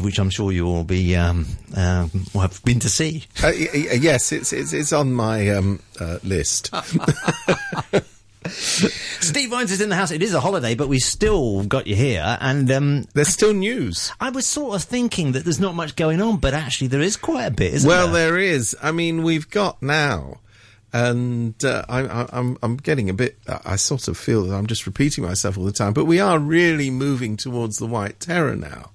which I'm sure you will be um, uh, have been to see. Uh, yes, it's, it's it's on my um, uh, list. Steve Vines is in the house. It is a holiday, but we still got you here. And um, There's still news. I was sort of thinking that there's not much going on, but actually there is quite a bit, isn't Well, there? there is. I mean, we've got now, and uh, I, I, I'm I'm getting a bit. I sort of feel that I'm just repeating myself all the time, but we are really moving towards the white terror now.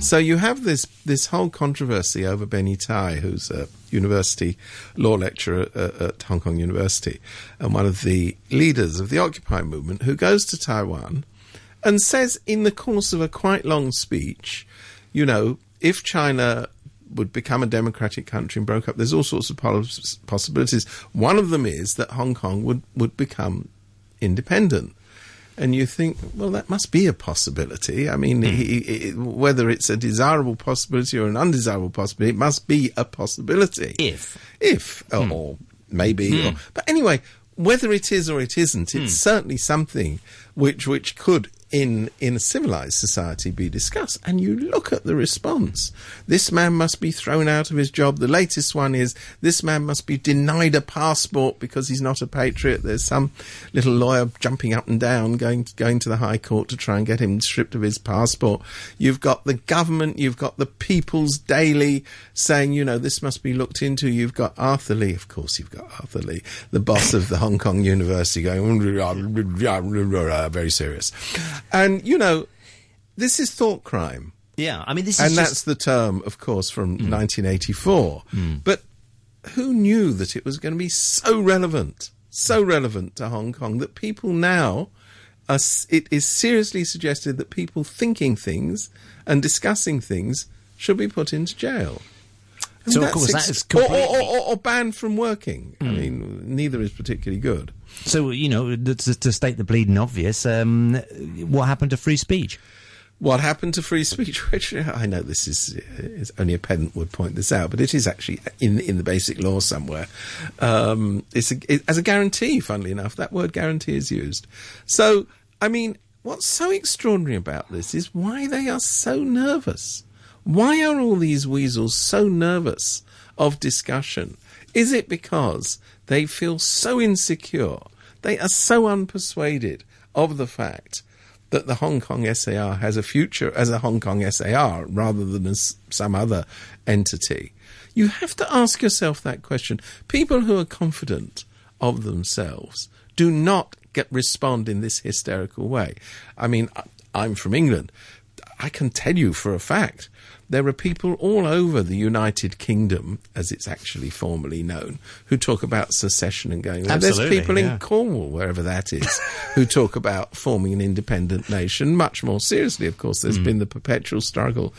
So you have this this whole controversy over Benny Tai, who's a university law lecturer at, at Hong Kong University, and one of the leaders of the Occupy movement, who goes to Taiwan and says in the course of a quite long speech, you know, if China would become a democratic country and broke up, there's all sorts of possibilities. One of them is that Hong Kong would, would become independent. And you think, well, that must be a possibility. I mean, hmm. he, he, whether it's a desirable possibility or an undesirable possibility, it must be a possibility. If. If, or, hmm. or maybe. Or, hmm. but anyway, whether it is or it isn't, Hmm. it's certainly something which which could in in a civilized society be discussed. And you look at the response. This man must be thrown out of his job. The latest one is this man must be denied a passport because he's not a patriot. There's some little lawyer jumping up and down, going going to the High Court to try and get him stripped of his passport. You've got the government, you've got the People's Daily saying, you know, this must be looked into. You've got Arthur Li, of course, you've got Arthur Li, the boss of the Hong Kong University, going very serious. And you know, this is thought crime. Yeah, I mean, this is And just- that's the term, of course, from hmm. 1984. Hmm. But who knew that it was going to be so relevant, so relevant to Hong Kong that people now, are, it is seriously suggested that people thinking things and discussing things should be put into jail. And So, of course, that ex- is or, or, or, or, or banned from working. I hmm. mean, neither is particularly good. So, you know, to, to state the bleeding obvious, um, what happened to free speech? what happened to free speech? Which I know this is, only a pedant would point this out, but it is actually in in the basic law somewhere. Um, it's a, it, as a guarantee. Funnily enough, that word guarantee is used. So, I mean, what's so extraordinary about this is why they are so nervous. Why are all these weasels so nervous of discussion? Is it because they feel so insecure? They are so unpersuaded of the fact that the Hong Kong SAR has a future as a Hong Kong SAR rather than as some other entity. You have to ask yourself that question. People who are confident of themselves do not get respond in this hysterical way. I mean, I'm from England. I can tell you for a fact there are people all over the United Kingdom, as it's actually formally known, who talk about secession and going. And there's people yeah. in Cornwall, wherever that is, who talk about forming an independent nation. Much more seriously, of course, there's been the perpetual struggle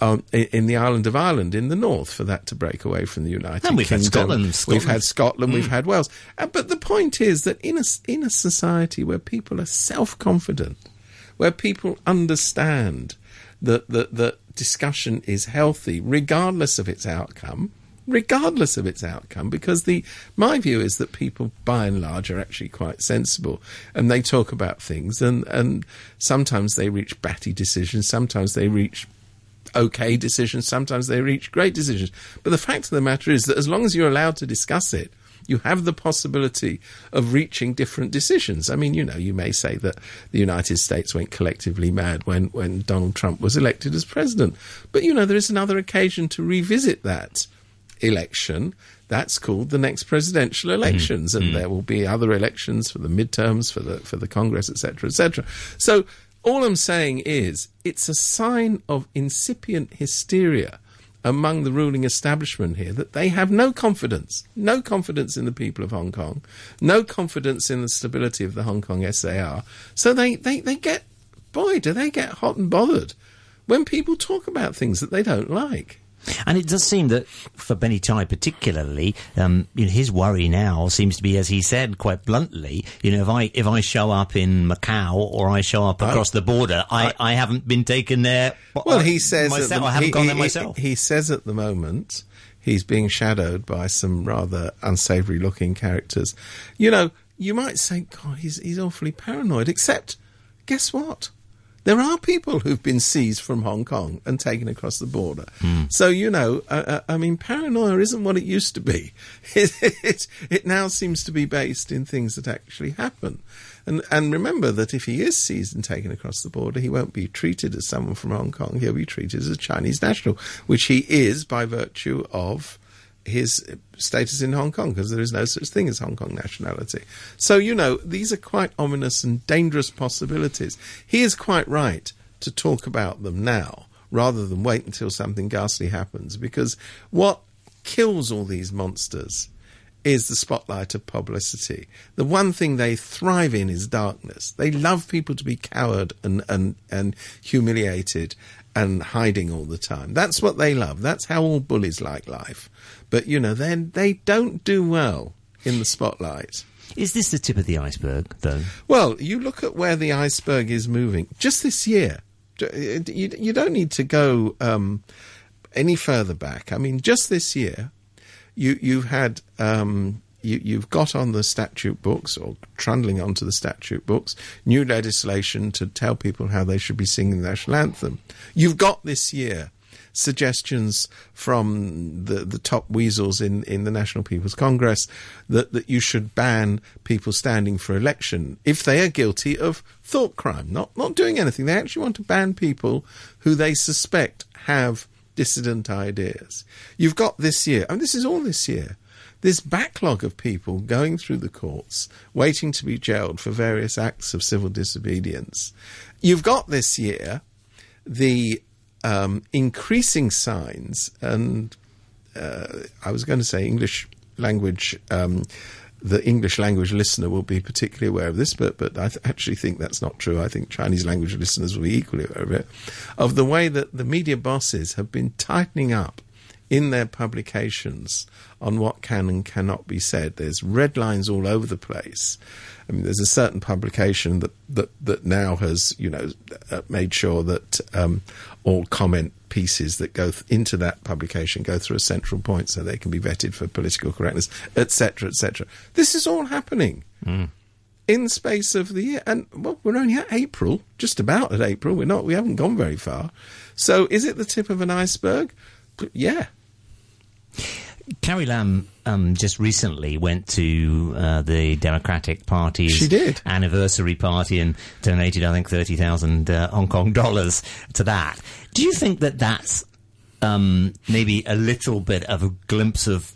um, in, in the island of Ireland in the north for that to break away from the United And we've had Kingdom. Scotland, We've had Scotland. We've had Wales. Uh, but the point is that in a in a society where people are self confident, where people understand that that that discussion is healthy regardless of its outcome regardless of its outcome because the my view is that people by and large are actually quite sensible and they talk about things and and sometimes they reach batty decisions sometimes they reach okay decisions sometimes they reach great decisions. But the fact of the matter is that as long as you're allowed to discuss it you have the possibility of reaching different decisions. I mean, you know, you may say that the United States went collectively mad when, when Donald Trump was elected as president. But, you know, there is another occasion to revisit that election. That's called the next presidential mm. elections, and mm. there will be other elections for the midterms, for the for the Congress, etc., etc. So, all I'm saying is, it's a sign of incipient hysteria among the ruling establishment here that they have no confidence, no confidence in the people of Hong Kong, no confidence in the stability of the Hong Kong SAR. So they, they, they get, boy, do they get hot and bothered when people talk about things that they don't like. And it does seem that for Benny Tai particularly, um, you know, his worry now seems to be, as he said quite bluntly, you know, if I if I show up in Macau or I show up across the border, I, I, haven't been taken there. Well, he says myself. the, I haven't he, gone there he- myself. He, says at the moment he's being shadowed by some rather unsavoury looking characters. You know, you might say, God, he's he's awfully paranoid. Except, guess what? There are people who've been seized from Hong Kong and taken across the border. Hmm. So, you know, uh, uh, I mean, paranoia isn't what it used to be. It, it, it now seems to be based in things that actually happen. And, and remember that if he is seized and taken across the border, he won't be treated as someone from Hong Kong. He'll be treated as a Chinese national, which he is by virtue of his status in Hong Kong, because there is no such thing as Hong Kong nationality. So, you know, these are quite ominous and dangerous possibilities. He is quite right to talk about them now rather than wait until something ghastly happens, because what kills all these monsters is the spotlight of publicity. The one thing they thrive in is darkness. They love people to be coward and, and, and humiliated and hiding all the time. That's what they love. That's how all bullies like life. But, you know, then they don't do well in the spotlight. Is this the tip of the iceberg, though? Well, you look at where the iceberg is moving just this year. You, you don't need to go um, any further back. I mean, just this year, you you've had um, you you've got on the statute books or trundling onto the statute books new legislation to tell people how they should be singing the national anthem. You've got this year suggestions from the, the top weasels in, in the National People's Congress that, that you should ban people standing for election if they are guilty of thought crime, not, not doing anything. They actually want to ban people who they suspect have dissident ideas. You've got this year, and this is all this year, this backlog of people going through the courts, waiting to be jailed for various acts of civil disobedience. You've got this year the um, increasing signs, and uh, I was going to say English language. Um, the English language listener will be particularly aware of this, but but I th- actually think that's not true. I think Chinese language listeners will be equally aware of it. Of the way that the media bosses have been tightening up in their publications on what can and cannot be said. There's red lines all over the place. I mean, there's a certain publication that that, that now has, you know, uh, made sure that um, all comment pieces that go th- into that publication go through a central point so they can be vetted for political correctness, etc., etc. This is all happening. Mm. In the space of the year, and well, we're only at April, just about at April. We're not, we haven't gone very far. So, is it the tip of an iceberg? Yeah, Carrie Lam um, just recently went to uh, the Democratic Party's She did. anniversary party and donated, I think, thirty thousand uh, Hong Kong dollars to that. Do you think that that's um, maybe a little bit of a glimpse of,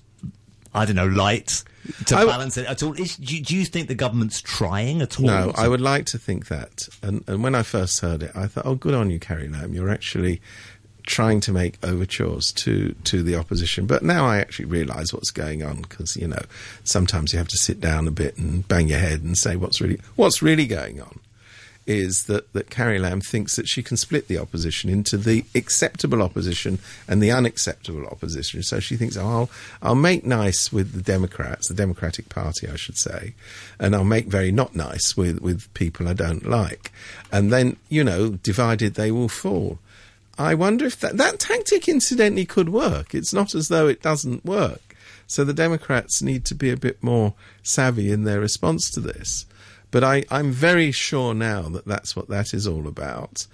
I don't know, light to I w- balance it at all? Is, do, you- do you think the government's trying at all? No, I would like to think that. And, and when I first heard it, I thought, oh, good on you, Carrie Lam. You're actually trying to make overtures to, to the opposition. But now I actually realise what's going on because, you know, sometimes you have to sit down a bit and bang your head and say what's really, what's really going on is that, that Carrie Lam thinks that she can split the opposition into the acceptable opposition and the unacceptable opposition. So she thinks, oh, I'll, I'll make nice with the Democrats, the Democratic Party, I should say, and I'll make very not nice with, with people I don't like. And then, you know, divided they will fall. I wonder if that, that tactic incidentally could work. It's not as though it doesn't work. So the Democrats need to be a bit more savvy in their response to this. But I, I'm very sure now that that's what that is all about.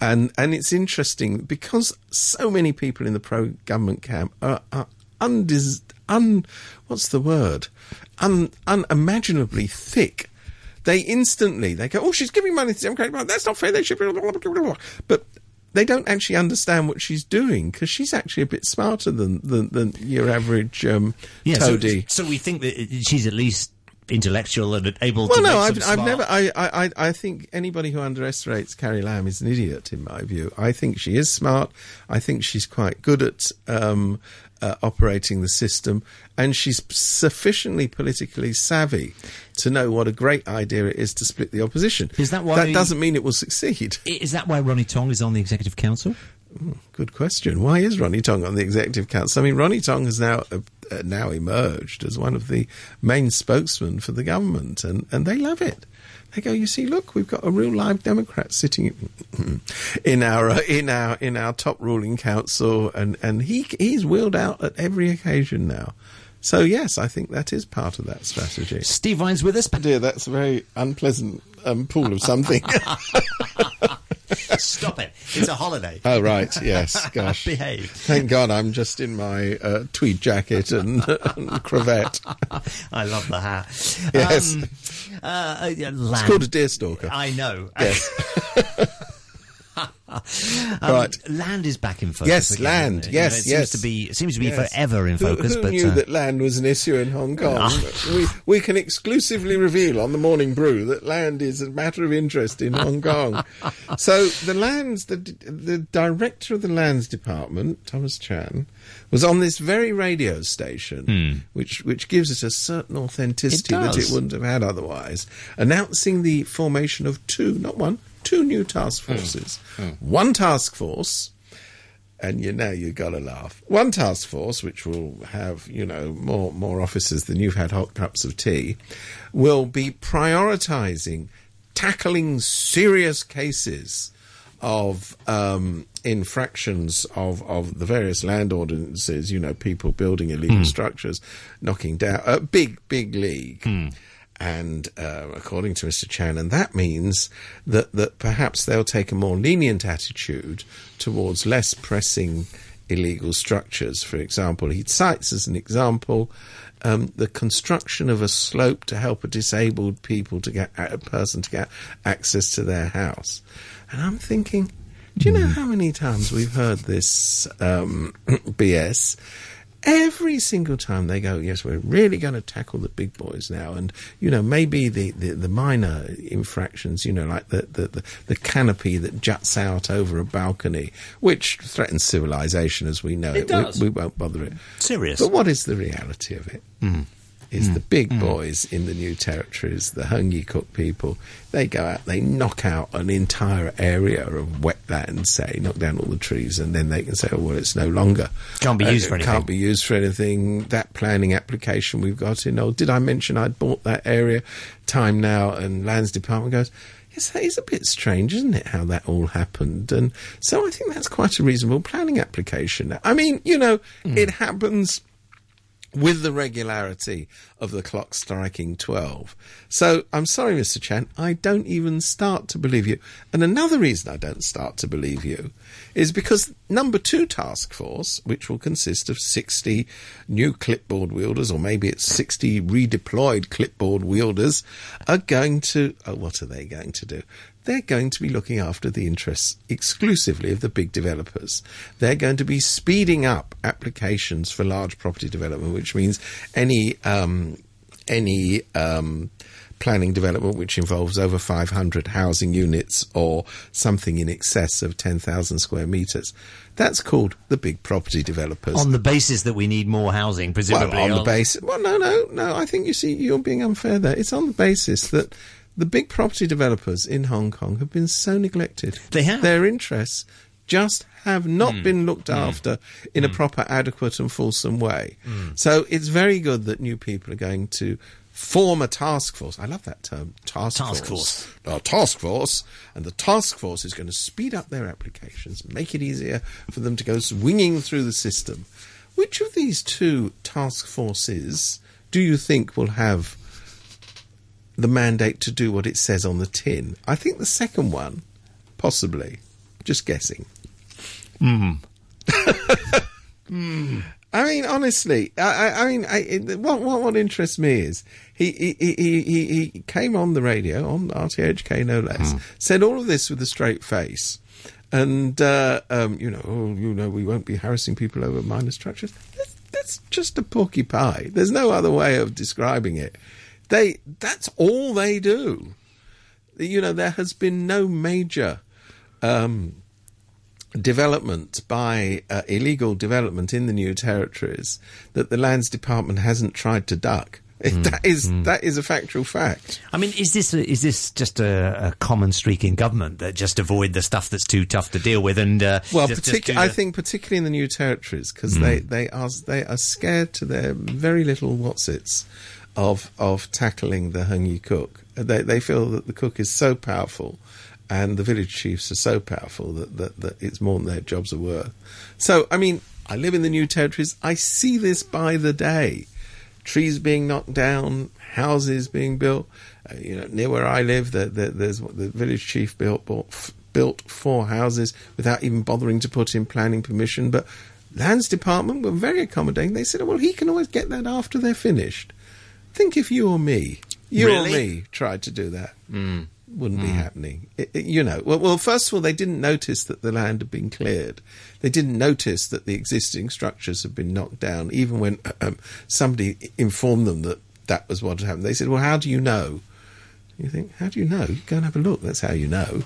And, and it's interesting because so many people in the pro government camp are, are undis, un, what's the word? Un, unimaginably thick. They instantly, they go, oh, she's giving money to the Democratic Party. That's not fair. They should, blah. But they don't actually understand what she's doing because she's actually a bit smarter than, than, than your average um, yeah, toady. so we think that she's at least intellectual and able Well, to. no, I've, I've never. I, I, I- think anybody who underestimates Carrie Lam is an idiot, in my view. I think she is smart. I think she's quite good at um, uh, operating the system, and she's sufficiently politically savvy to know what a great idea it is to split the opposition. Is that why- That doesn't mean it will succeed. Is that why Ronnie Tong is on the executive council? Good question. Why is Ronnie Tong on the executive council? I mean, Ronnie Tong has now uh, now emerged as one of the main spokesmen for the government, and, and they love it. They go, you see, look, we've got a real live Democrat sitting in our uh, in our in our top ruling council, and, and he he's wheeled out at every occasion now. So yes, I think that is part of that strategy. Steve Vine's with us. Dear, that's a very unpleasant um, pool of something. Stop it! It's a holiday. Oh right, yes, gosh. Behave. Thank God I'm just in my uh, tweed jacket and, and cravat. I love the hat. Yes. Um, uh, uh. It's called a deer stalker. I know. Yes. Um, Right. Land is back in focus. Yes, again, land. it? You Yes, know, it yes. Seems to be. It seems to be Yes. forever in focus. Who, but knew uh, that land was an issue in Hong Kong? Ah. we, we can exclusively reveal on the Morning Brew that land is a matter of interest in Hong Kong. so the lands, the the director of the lands department, Thomas Chan, was on this very radio station, which which gives it a certain authenticity Hmm. It that it wouldn't have had otherwise, announcing the formation of two, not one, two new task Hmm. forces. One task force and you know you got to laugh. One task force, which will have you know more more officers than you've had hot cups of tea, will be prioritising tackling serious cases of um, infractions of, of the various land ordinances. You know, people building illegal structures, knocking down a big big league. And uh, according to Mr. Chan, and that means that, that perhaps they'll take a more lenient attitude towards less pressing illegal structures. For example, he cites as an example um, the construction of a slope to help a disabled people to get a person to get access to their house. And I'm thinking, do you know how many times we've heard this um, BS? Every single time they go, yes, we're really going to tackle the big boys now, and you know maybe the, the, the minor infractions, you know, like the, the, the, the canopy that juts out over a balcony, which threatens civilization as we know It it. does. We, we won't bother it. serious. But what is the reality of it? Hmm. Is the big boys in the new territories, the Heung Yee Kuk people, they go out, they knock out an entire area of wetland, say, knock down all the trees, and then they can say, oh, well, it's no longer. Can't be used uh, for anything. Can't be used for anything. That planning application we've got in, oh, did I mention I'd bought that area? Time now, and Lands Department goes, Yes, that is a bit strange, isn't it, how that all happened? And so I think that's quite a reasonable planning application. I mean, you know, Hmm. it happens with the regularity of the clock striking 12. So I'm sorry, Mr. Chan, I don't even start to believe you. And another reason I don't start to believe you is because number two task force, which will consist of 60 new clipboard wielders, or maybe it's 60 redeployed clipboard wielders, are going to, oh, what are they going to do? they're going to be looking after the interests exclusively of the big developers. They're going to be speeding up applications for large property development, which means any um, any um, planning development which involves over 500 housing units or something in excess of 10,000 square meters. That's called the big property developers. on the basis that we need more housing, presumably. Well, on the I'll- basis. Well, no, no, no. I think you see, you're being unfair there. It's on the basis that the big property developers in Hong Kong have been so neglected. They have. Their interests just have not Hmm. been looked after in a proper, adequate, and fulsome way. Hmm. So it's very good that new people are going to form a task force. I love that term, task, Task force. A task force, and the task force is going to speed up their applications, make it easier for them to go swinging through the system. Which of these two task forces do you think will have the mandate to do what it says on the tin? I think the second one, possibly. Just guessing. I mean, honestly, I, I, I mean, I, it, what, what what interests me is he he, he, he he came on the radio on RTHK no less, said all of this with a straight face, and uh, um, you know, oh, you know, we won't be harassing people over minor structures. That's, that's just a porky pie. There's no other way of describing it. They that's all they do. You know, there has been no major um, development by uh, illegal development in the new territories that the lands department hasn't tried to duck. that is that is a factual fact. I mean, is this a, is this just a, a common streak in government that just avoid the stuff that's too tough to deal with and uh, Well, just, just partic- do I the- think particularly in the new territories because they, they are they are scared to their very little whatsits of of tackling the Heung Yee Kuk. They they feel that the Kuk is so powerful, and the village chiefs are so powerful that that, that it's more than their jobs are worth. So I mean, I live in the new territories. I see this by the day. Trees being knocked down, houses being built. Uh, you know, near where I live, the, the, there's the village chief built bought f- built four houses without even bothering to put in planning permission. But Lands Department were very accommodating. They said, well, he can always get that after they're finished. Think if you or me, you Really? or me, tried to do that. Wouldn't be happening. It- it- you know, well, well, first of all, they didn't notice that the land had been cleared. They didn't notice that the existing structures had been knocked down, even when um, somebody informed them that that was what had happened. They said, well, how do you know? You think, how do you know? You go and have a look. That's how you know.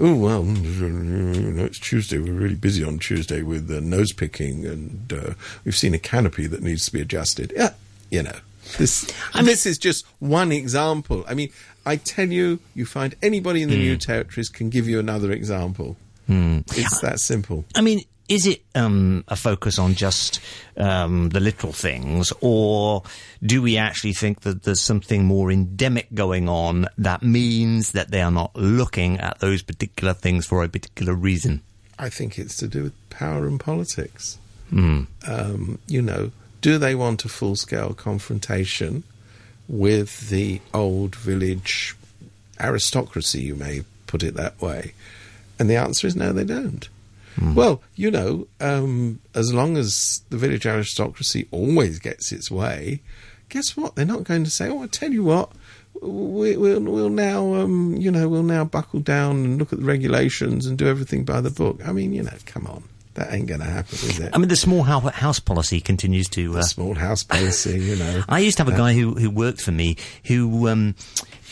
Oh well, you know, it's Tuesday. We're really busy on Tuesday with uh, nose picking, and uh, we've seen a canopy that needs to be adjusted. Yeah, you know, this this is just one example. I mean, I tell you, you find anybody in the new territories can give you another example. It's that simple. I mean, is it um, a focus on just um, the little things, or do we actually think that there's something more endemic going on that means that they are not looking at those particular things for a particular reason? I think it's to do with power and politics. Um, you know, do they want a full scale confrontation with the old village aristocracy, you may put it that way? And the answer is no, they don't. Well, you know, um, as long as the village aristocracy always gets its way, guess what? They're not going to say, "Oh, I tell you what, we, we'll we'll now, um, you know, we'll now buckle down and look at the regulations and do everything by the book." I mean, you know, come on, that ain't going to happen, is it? I mean, the small house policy continues to. Uh, small house policy, you know. I used to have a guy who, who worked for me who um,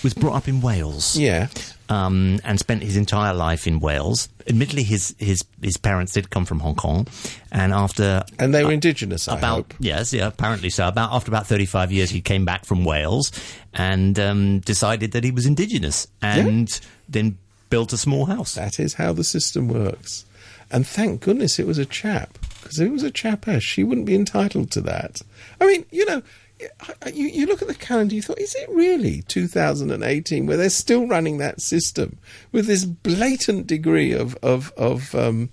was brought up in Wales. Yeah, um, and spent his entire life in Wales. Admittedly, his his his parents did come from Hong Kong, and after and they were indigenous. I about hope. yes, yeah, apparently so. About after about thirty five years, he came back from Wales and um, decided that he was indigenous, and then built a small house. That is how the system works. And thank goodness it was a chap, because if it was a chapess, she wouldn't be entitled to that. I mean, you know, you, you look at the calendar, you thought, is it really 2018 where they're still running that system with this blatant degree of, of, of um,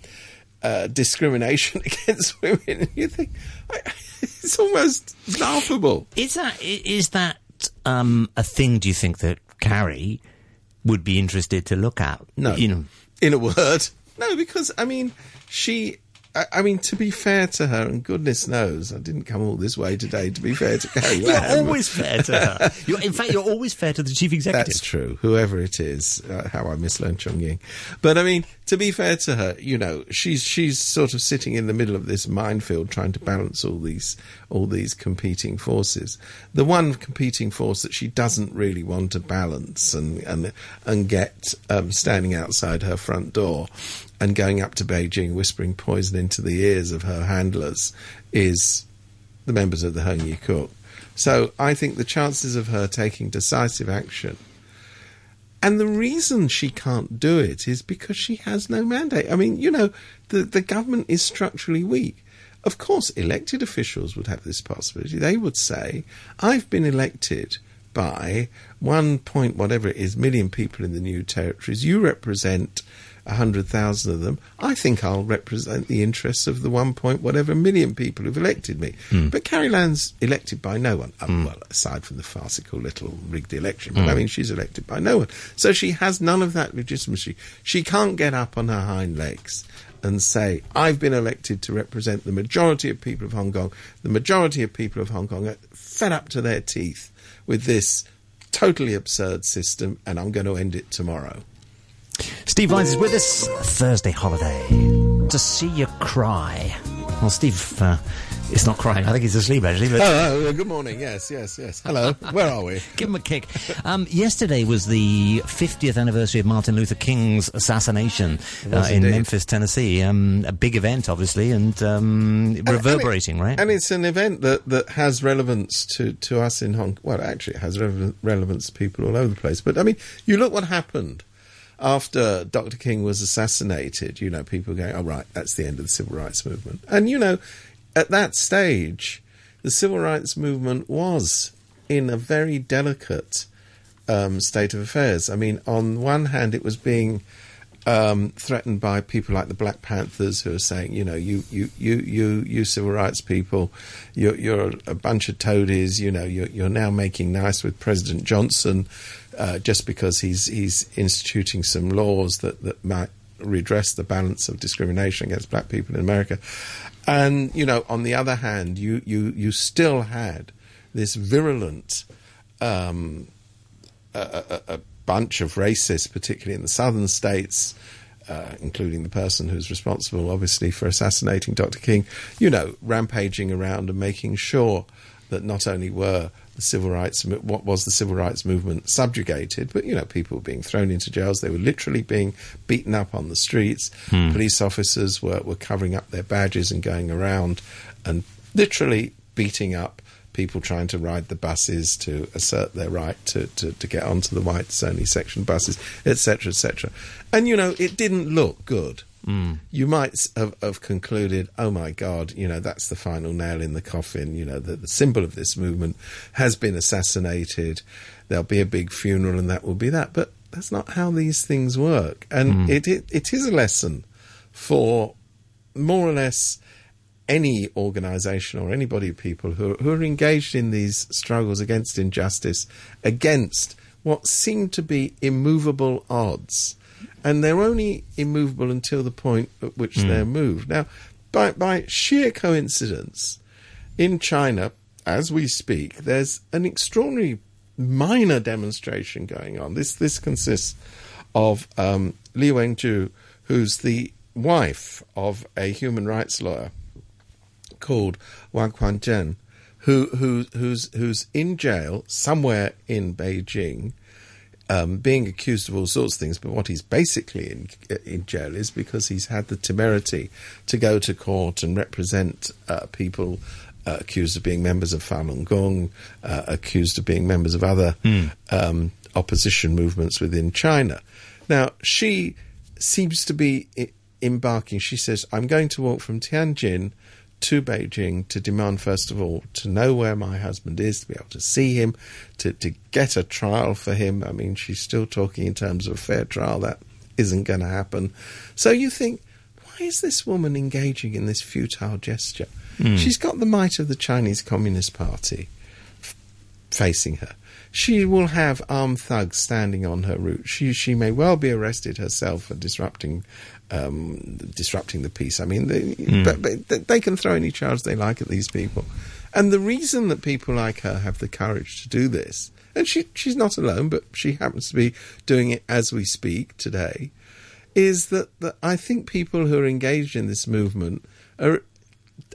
uh, discrimination against women? You think, I, it's almost laughable. Is that is that um, a thing? Do you think that Carrie would be interested to look at? No. you know. in a word. No, because I mean, she. I, I mean, to be fair to her, and goodness knows, I didn't come all this way today to be fair to Carrie You're Lam. always fair to her. You're, in fact, you're always fair to the chief executive. That's true. Whoever it is, uh, how I miss Leung Chun-ying. But I mean, to be fair to her, you know, she's she's sort of sitting in the middle of this minefield, trying to balance all these all these competing forces. The one competing force that she doesn't really want to balance and and and get um, standing outside her front door and going up to Beijing, whispering poison into the ears of her handlers, is the members of the Yee Kuk. So I think the chances of her taking decisive action and the reason she can't do it is because she has no mandate. I mean, you know, the, the government is structurally weak. Of course, elected officials would have this possibility. They would say, I've been elected by one point, whatever it is, million people in the new territories. You represent a hundred thousand of them. I think I'll represent the interests of the one point whatever million people who've elected me. Hmm. But Carrie Lam's elected by no one. Uh, Well, aside from the farcical little rigged election, but I hmm. mean, she's elected by no one. So she has none of that legitimacy. She can't get up on her hind legs and say, I've been elected to represent the majority of people of Hong Kong. The majority of people of Hong Kong are fed up to their teeth with this totally absurd system, and I'm going to end it tomorrow. Steve Vines is with us. Thursday holiday. To see you cry. Well, Steve uh, is not crying. I think he's asleep, actually. But Oh, uh, good morning. Yes, yes, yes. Hello. Where are we? Give him a kick. Um, yesterday was the 50th anniversary of Martin Luther King's assassination uh, in indeed. Memphis, Tennessee. Um, a big event, obviously, and um, reverberating, and it- right? And it's an event that, that has relevance to, to us in Hong Well, actually, it has rele- relevance to people all over the place. But, I mean, you look what happened after Dr. King was assassinated. You know, people going, oh, right, that's the end of the civil rights movement. And, you know, at that stage, the civil rights movement was in a very delicate um, state of affairs. I mean, on one hand, it was being um, threatened by people like the Black Panthers, who are saying, you know, you, you, you, you, you civil rights people, you're, you're a bunch of toadies. You know, you're, you're now making nice with President Johnson uh, just because he's he's instituting some laws that that might redress the balance of discrimination against black people in America. And, you know, on the other hand, you, you, you still had this virulent um, a, a, a, bunch of racists, particularly in the southern states, uh, including the person who's responsible, obviously, for assassinating Dr. King, you know, rampaging around and making sure that not only were the civil rights, what was the civil rights movement subjugated, but you know, people were being thrown into jails. They were literally being beaten up on the streets. Hmm. Police officers were, were covering up their badges and going around and literally beating up people trying to ride the buses to assert their right to, to, to get onto the whites only section buses, etc., etc. And you know, it didn't look good. Mm. You might have, have, concluded, oh my God, you know, that's the final nail in the coffin. You know, the, the symbol of this movement has been assassinated. There'll be a big funeral and that will be that. But that's not how these things work. And mm. it, it, it is a lesson for more or less any organisation or anybody, people who, who are engaged in these struggles against injustice, against what seem to be immovable odds and they're only immovable until the point at which mm. they're moved. Now, by, by sheer coincidence, in China, as we speak, there's an extraordinary minor demonstration going on. This this consists of um, Li Wenzu, who's the wife of a human rights lawyer called Wang Quanzhang, who who who's who's in jail somewhere in Beijing um, being accused of all sorts of things, but what he's basically in, in jail is because he's had the temerity to go to court and represent uh, people uh, accused of being members of Falun Gong, uh, accused of being members of other mm. um, opposition movements within China. Now, she seems to be embarking. She says, I'm going to walk from Tianjin to Beijing to demand, first of all, to know where my husband is, to be able to see him, to, to get a trial for him. I mean, she's still talking in terms of a fair trial. That isn't going to happen. So you think, why is this woman engaging in this futile gesture? Mm. She's got the might of the Chinese Communist Party f- facing her. She will have armed thugs standing on her route. She she may well be arrested herself for disrupting um, disrupting the peace. I mean, they, mm. but, but they can throw any charge they like at these people. And the reason that people like her have the courage to do this, and she she's not alone, but she happens to be doing it as we speak today, is that, that I think people who are engaged in this movement are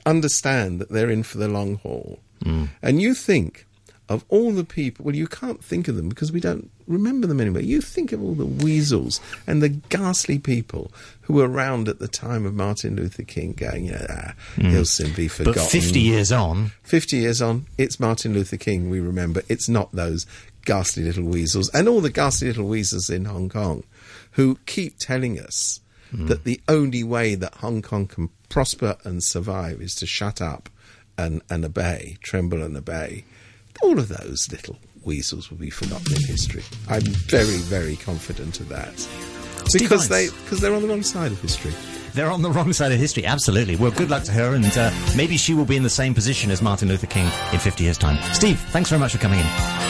understand that they're in for the long haul. Mm. And you think of all the people, well, you can't think of them because we don't remember them anyway. You think of all the weasels and the ghastly people who were around at the time of Martin Luther King going, yeah, mm. he'll soon be forgotten. But 50 years on. 50 years on, it's Martin Luther King we remember. It's not those ghastly little weasels and all the ghastly little weasels in Hong Kong who keep telling us mm. that the only way that Hong Kong can prosper and survive is to shut up and, and obey, tremble and obey all of those little weasels will be forgotten in history. I'm very, very confident of that. because they because they're on the wrong side of history. They're on the wrong side of history, absolutely. Well, good luck to her, and uh, maybe she will be in the same position as Martin Luther King in 50 years' time. Steve, thanks very much for coming in.